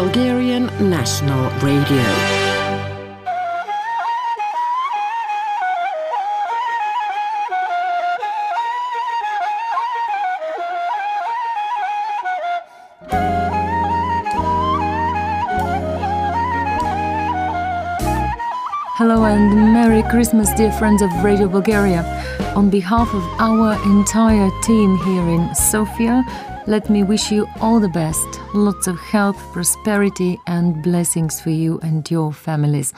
Bulgarian National Radio. Hello and Merry Christmas, dear friends of Radio Bulgaria. On behalf of our entire team here in Sofia, let me wish you all the best. Lots of health, prosperity, and blessings for you and your families.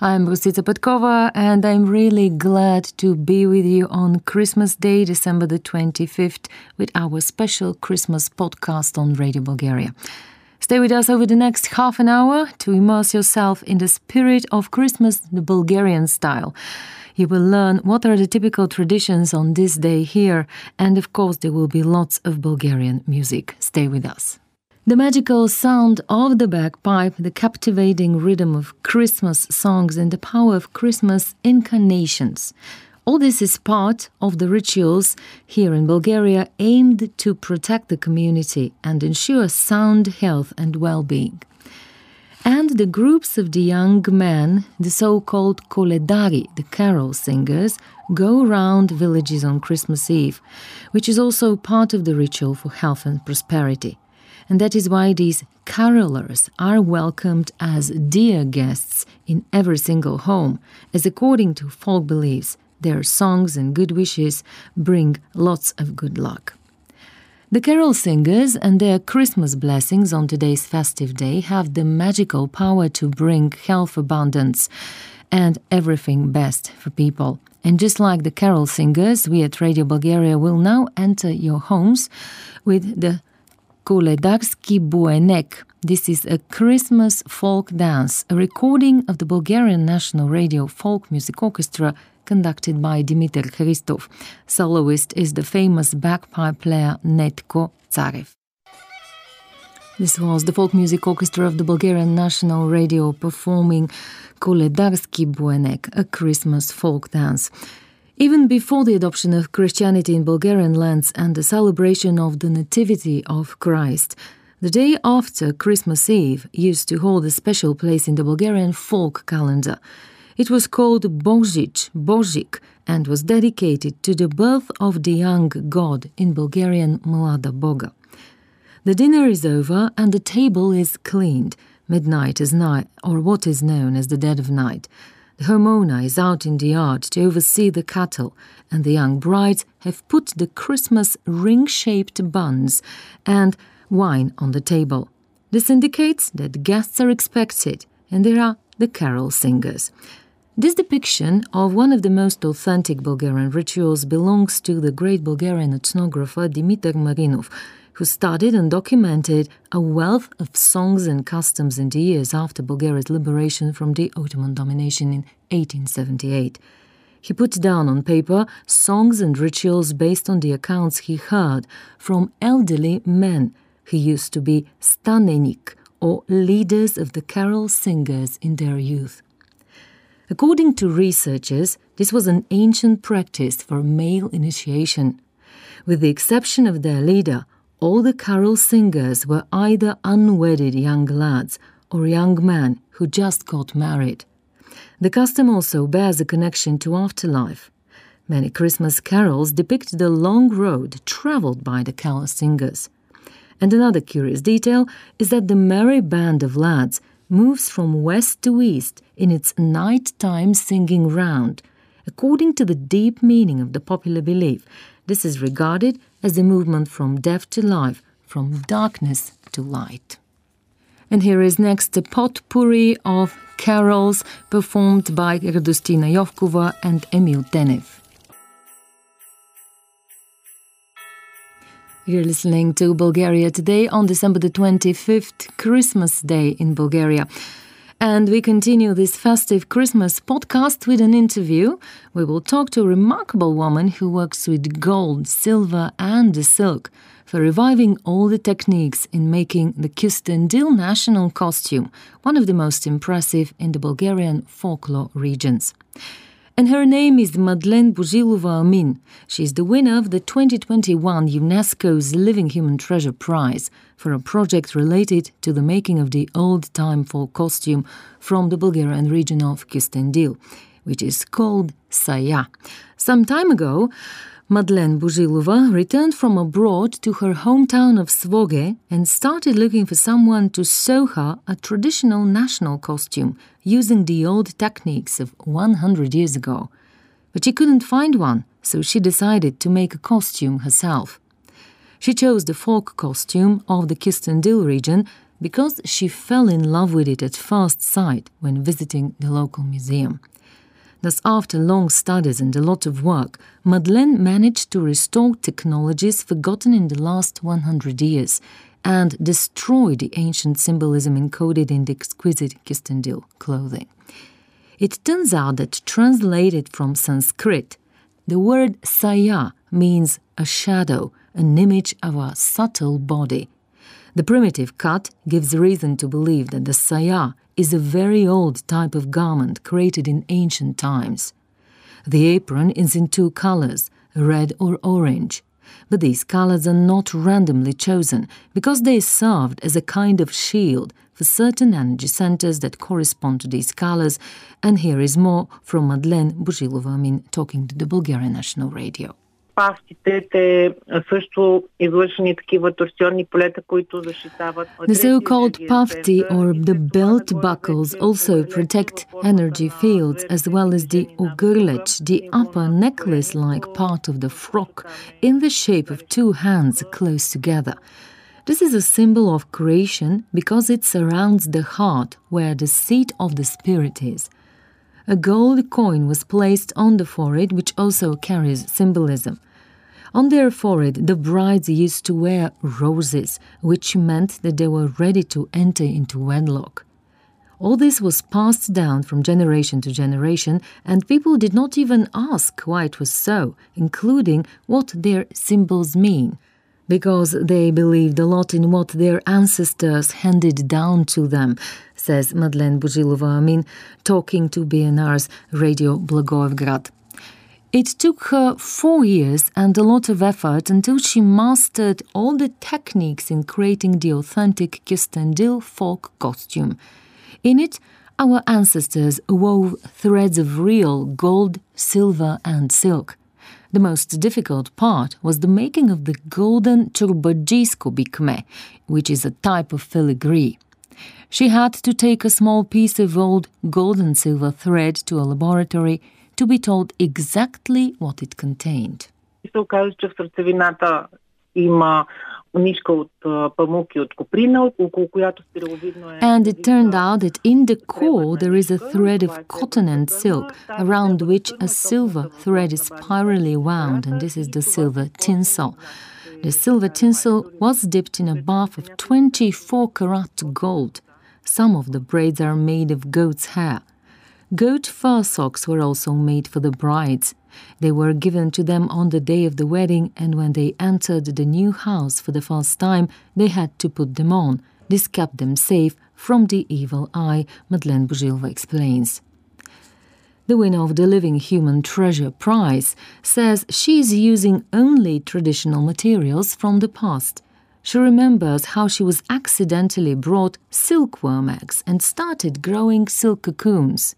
I'm Rosita Petkova, and I'm really glad to be with you on Christmas Day, December the 25th, with our special Christmas podcast on Radio Bulgaria. Stay with us over the next half an hour to immerse yourself in the spirit of Christmas, the Bulgarian style. You will learn what are the typical traditions on this day here, and of course, there will be lots of Bulgarian music. Stay with us. The magical sound of the bagpipe, the captivating rhythm of Christmas songs, and the power of Christmas incarnations. All this is part of the rituals here in Bulgaria aimed to protect the community and ensure sound health and well being. And the groups of the young men, the so called koledari, the carol singers, go round villages on Christmas Eve, which is also part of the ritual for health and prosperity. And that is why these carolers are welcomed as dear guests in every single home, as according to folk beliefs, their songs and good wishes bring lots of good luck. The carol singers and their Christmas blessings on today's festive day have the magical power to bring health abundance and everything best for people. And just like the carol singers, we at Radio Bulgaria will now enter your homes with the Koledarski Buenek. This is a Christmas folk dance, a recording of the Bulgarian National Radio Folk Music Orchestra conducted by Dimitar Christov. Soloist is the famous bagpipe player Netko Tsarev. This was the Folk Music Orchestra of the Bulgarian National Radio performing Koledarski Buenek, a Christmas folk dance. Even before the adoption of Christianity in Bulgarian lands and the celebration of the Nativity of Christ, the day after Christmas Eve used to hold a special place in the Bulgarian folk calendar. It was called Božić, Božik, and was dedicated to the birth of the young god in Bulgarian Mlada Boga. The dinner is over and the table is cleaned. Midnight is nigh, or what is known as the dead of night. The hormona is out in the yard to oversee the cattle, and the young brides have put the Christmas ring shaped buns and wine on the table. This indicates that guests are expected, and there are the carol singers. This depiction of one of the most authentic Bulgarian rituals belongs to the great Bulgarian ethnographer Dimitar Marinov, who studied and documented a wealth of songs and customs in the years after Bulgaria's liberation from the Ottoman domination in 1878. He put down on paper songs and rituals based on the accounts he heard from elderly men who used to be stanenik, or leaders of the carol singers in their youth. According to researchers, this was an ancient practice for male initiation. With the exception of their leader, all the carol singers were either unwedded young lads or young men who just got married. The custom also bears a connection to afterlife. Many Christmas carols depict the long road traveled by the carol singers. And another curious detail is that the merry band of lads moves from west to east in its nighttime singing round. According to the deep meaning of the popular belief, this is regarded as a movement from death to life, from darkness to light. And here is next a potpourri of carols performed by Radostina Yovkova and Emil Tenev. You're listening to Bulgaria today on December the 25th, Christmas Day in Bulgaria. And we continue this festive Christmas podcast with an interview. We will talk to a remarkable woman who works with gold, silver, and silk for reviving all the techniques in making the Kyustendil national costume, one of the most impressive in the Bulgarian folklore regions. And her name is Madeleine Buzilova Amin. She's the winner of the 2021 UNESCO's Living Human Treasure Prize for a project related to the making of the old time folk costume from the Bulgarian region of Kyustendil, which is called Saya. Some time ago, Madeleine Buzilova returned from abroad to her hometown of Svoge and started looking for someone to sew her a traditional national costume using the old techniques of 100 years ago. But she couldn't find one, so she decided to make a costume herself. She chose the folk costume of the Kyustendil region because she fell in love with it at first sight when visiting the local museum. Thus, after long studies and a lot of work, Madeleine managed to restore technologies forgotten in the last 100 years and destroy the ancient symbolism encoded in the exquisite Kyustendil clothing. It turns out that translated from Sanskrit, the word saya means a shadow, an image of a subtle body. The primitive cut gives reason to believe that the saya is a very old type of garment created in ancient times. The apron is in two colors, red or orange, but these colors are not randomly chosen because they served as a kind of shield for certain energy centers that correspond to these colors. And here is more from Madeleine Buzilova, I mean, talking to the Bulgarian National Radio. The so-called pafti or the belt buckles also protect energy fields as well as the ogurlec, the upper necklace-like part of the frock in the shape of two hands close together. This is a symbol of creation because it surrounds the heart where the seat of the spirit is. A gold coin was placed on the forehead, which also carries symbolism. On their forehead, the brides used to wear roses, which meant that they were ready to enter into wedlock. All this was passed down from generation to generation, and people did not even ask why it was so, including what their symbols mean, because they believed a lot in what their ancestors handed down to them, says Madeleine Buzilova Amin, talking to BNR's Radio Blagoevgrad. It took her four years and a lot of effort until she mastered all the techniques in creating the authentic Kyustendil folk costume. In it, our ancestors wove threads of real gold, silver, and silk. The most difficult part was the making of the golden churbajisko bikme, which is a type of filigree. She had to take a small piece of old gold and silver thread to a laboratory to be told exactly what it contained. And it turned out that in the core there is a thread of cotton and silk, around which a silver thread is spirally wound, and this is the silver tinsel. The silver tinsel was dipped in a bath of 24 karat gold. Some of the braids are made of goat's hair. Goat fur socks were also made for the brides. They were given to them on the day of the wedding, and when they entered the new house for the first time, they had to put them on. This kept them safe from the evil eye, Madeleine Buzilova explains. The winner of the Living Human Treasure Prize says she is using only traditional materials from the past. She remembers how she was accidentally brought silkworm eggs and started growing silk cocoons.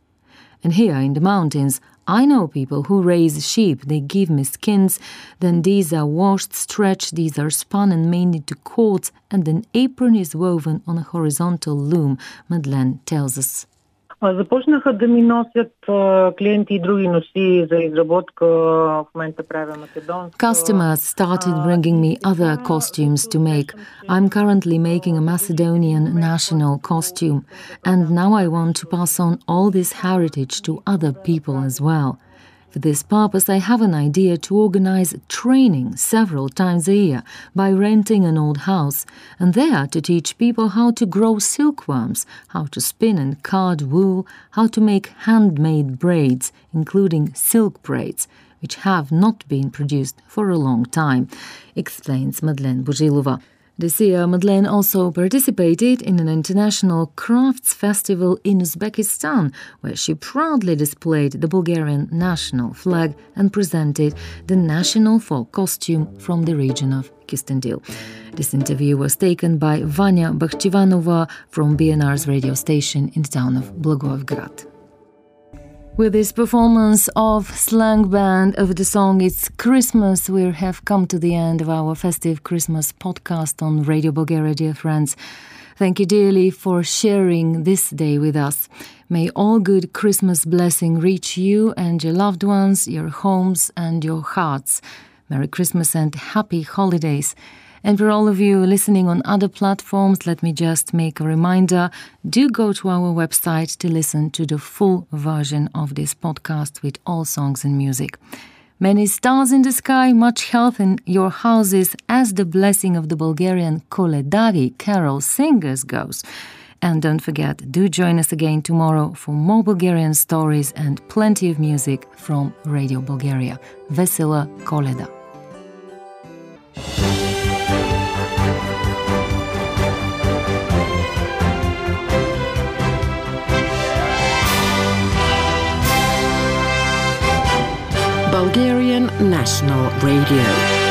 And here in the mountains, I know people who raise sheep. They give me skins. Then these are washed, stretched, these are spun and made into cords, and an apron is woven on a horizontal loom, Madeleine tells us. Започнаха да ми носят клиенти и други носи за изработка. В момента правя Customers started bringing me other costumes to make. I'm currently making a Macedonian national costume, and now I want to pass on all this heritage to other people as well. For this purpose, I have an idea to organize training several times a year by renting an old house, and there to teach people how to grow silkworms, how to spin and card wool, how to make handmade braids, including silk braids, which have not been produced for a long time, explains Madeleine Buzilova. Year, Madeleine also participated in an international crafts festival in Uzbekistan, where she proudly displayed the Bulgarian national flag and presented the national folk costume from the region of Kyustendil. This interview was taken by Vanya Bakhchivanova from BNR's radio station in the town of Blagoevgrad. With this performance of Slang Band of the song It's Christmas, we have come to the end of our festive Christmas podcast on Radio Bulgaria, dear friends. Thank you dearly for sharing this day with us. May all good Christmas blessing reach you and your loved ones, your homes, and your hearts. Merry Christmas and happy holidays. And for all of you listening on other platforms, let me just make a reminder do go to our website to listen to the full version of this podcast with all songs and music. Many stars in the sky, much health in your houses, as the blessing of the Bulgarian Koledari carol singers goes. And don't forget, do join us again tomorrow for more Bulgarian stories and plenty of music from Radio Bulgaria. Vesela Koleda. Bulgarian National Radio.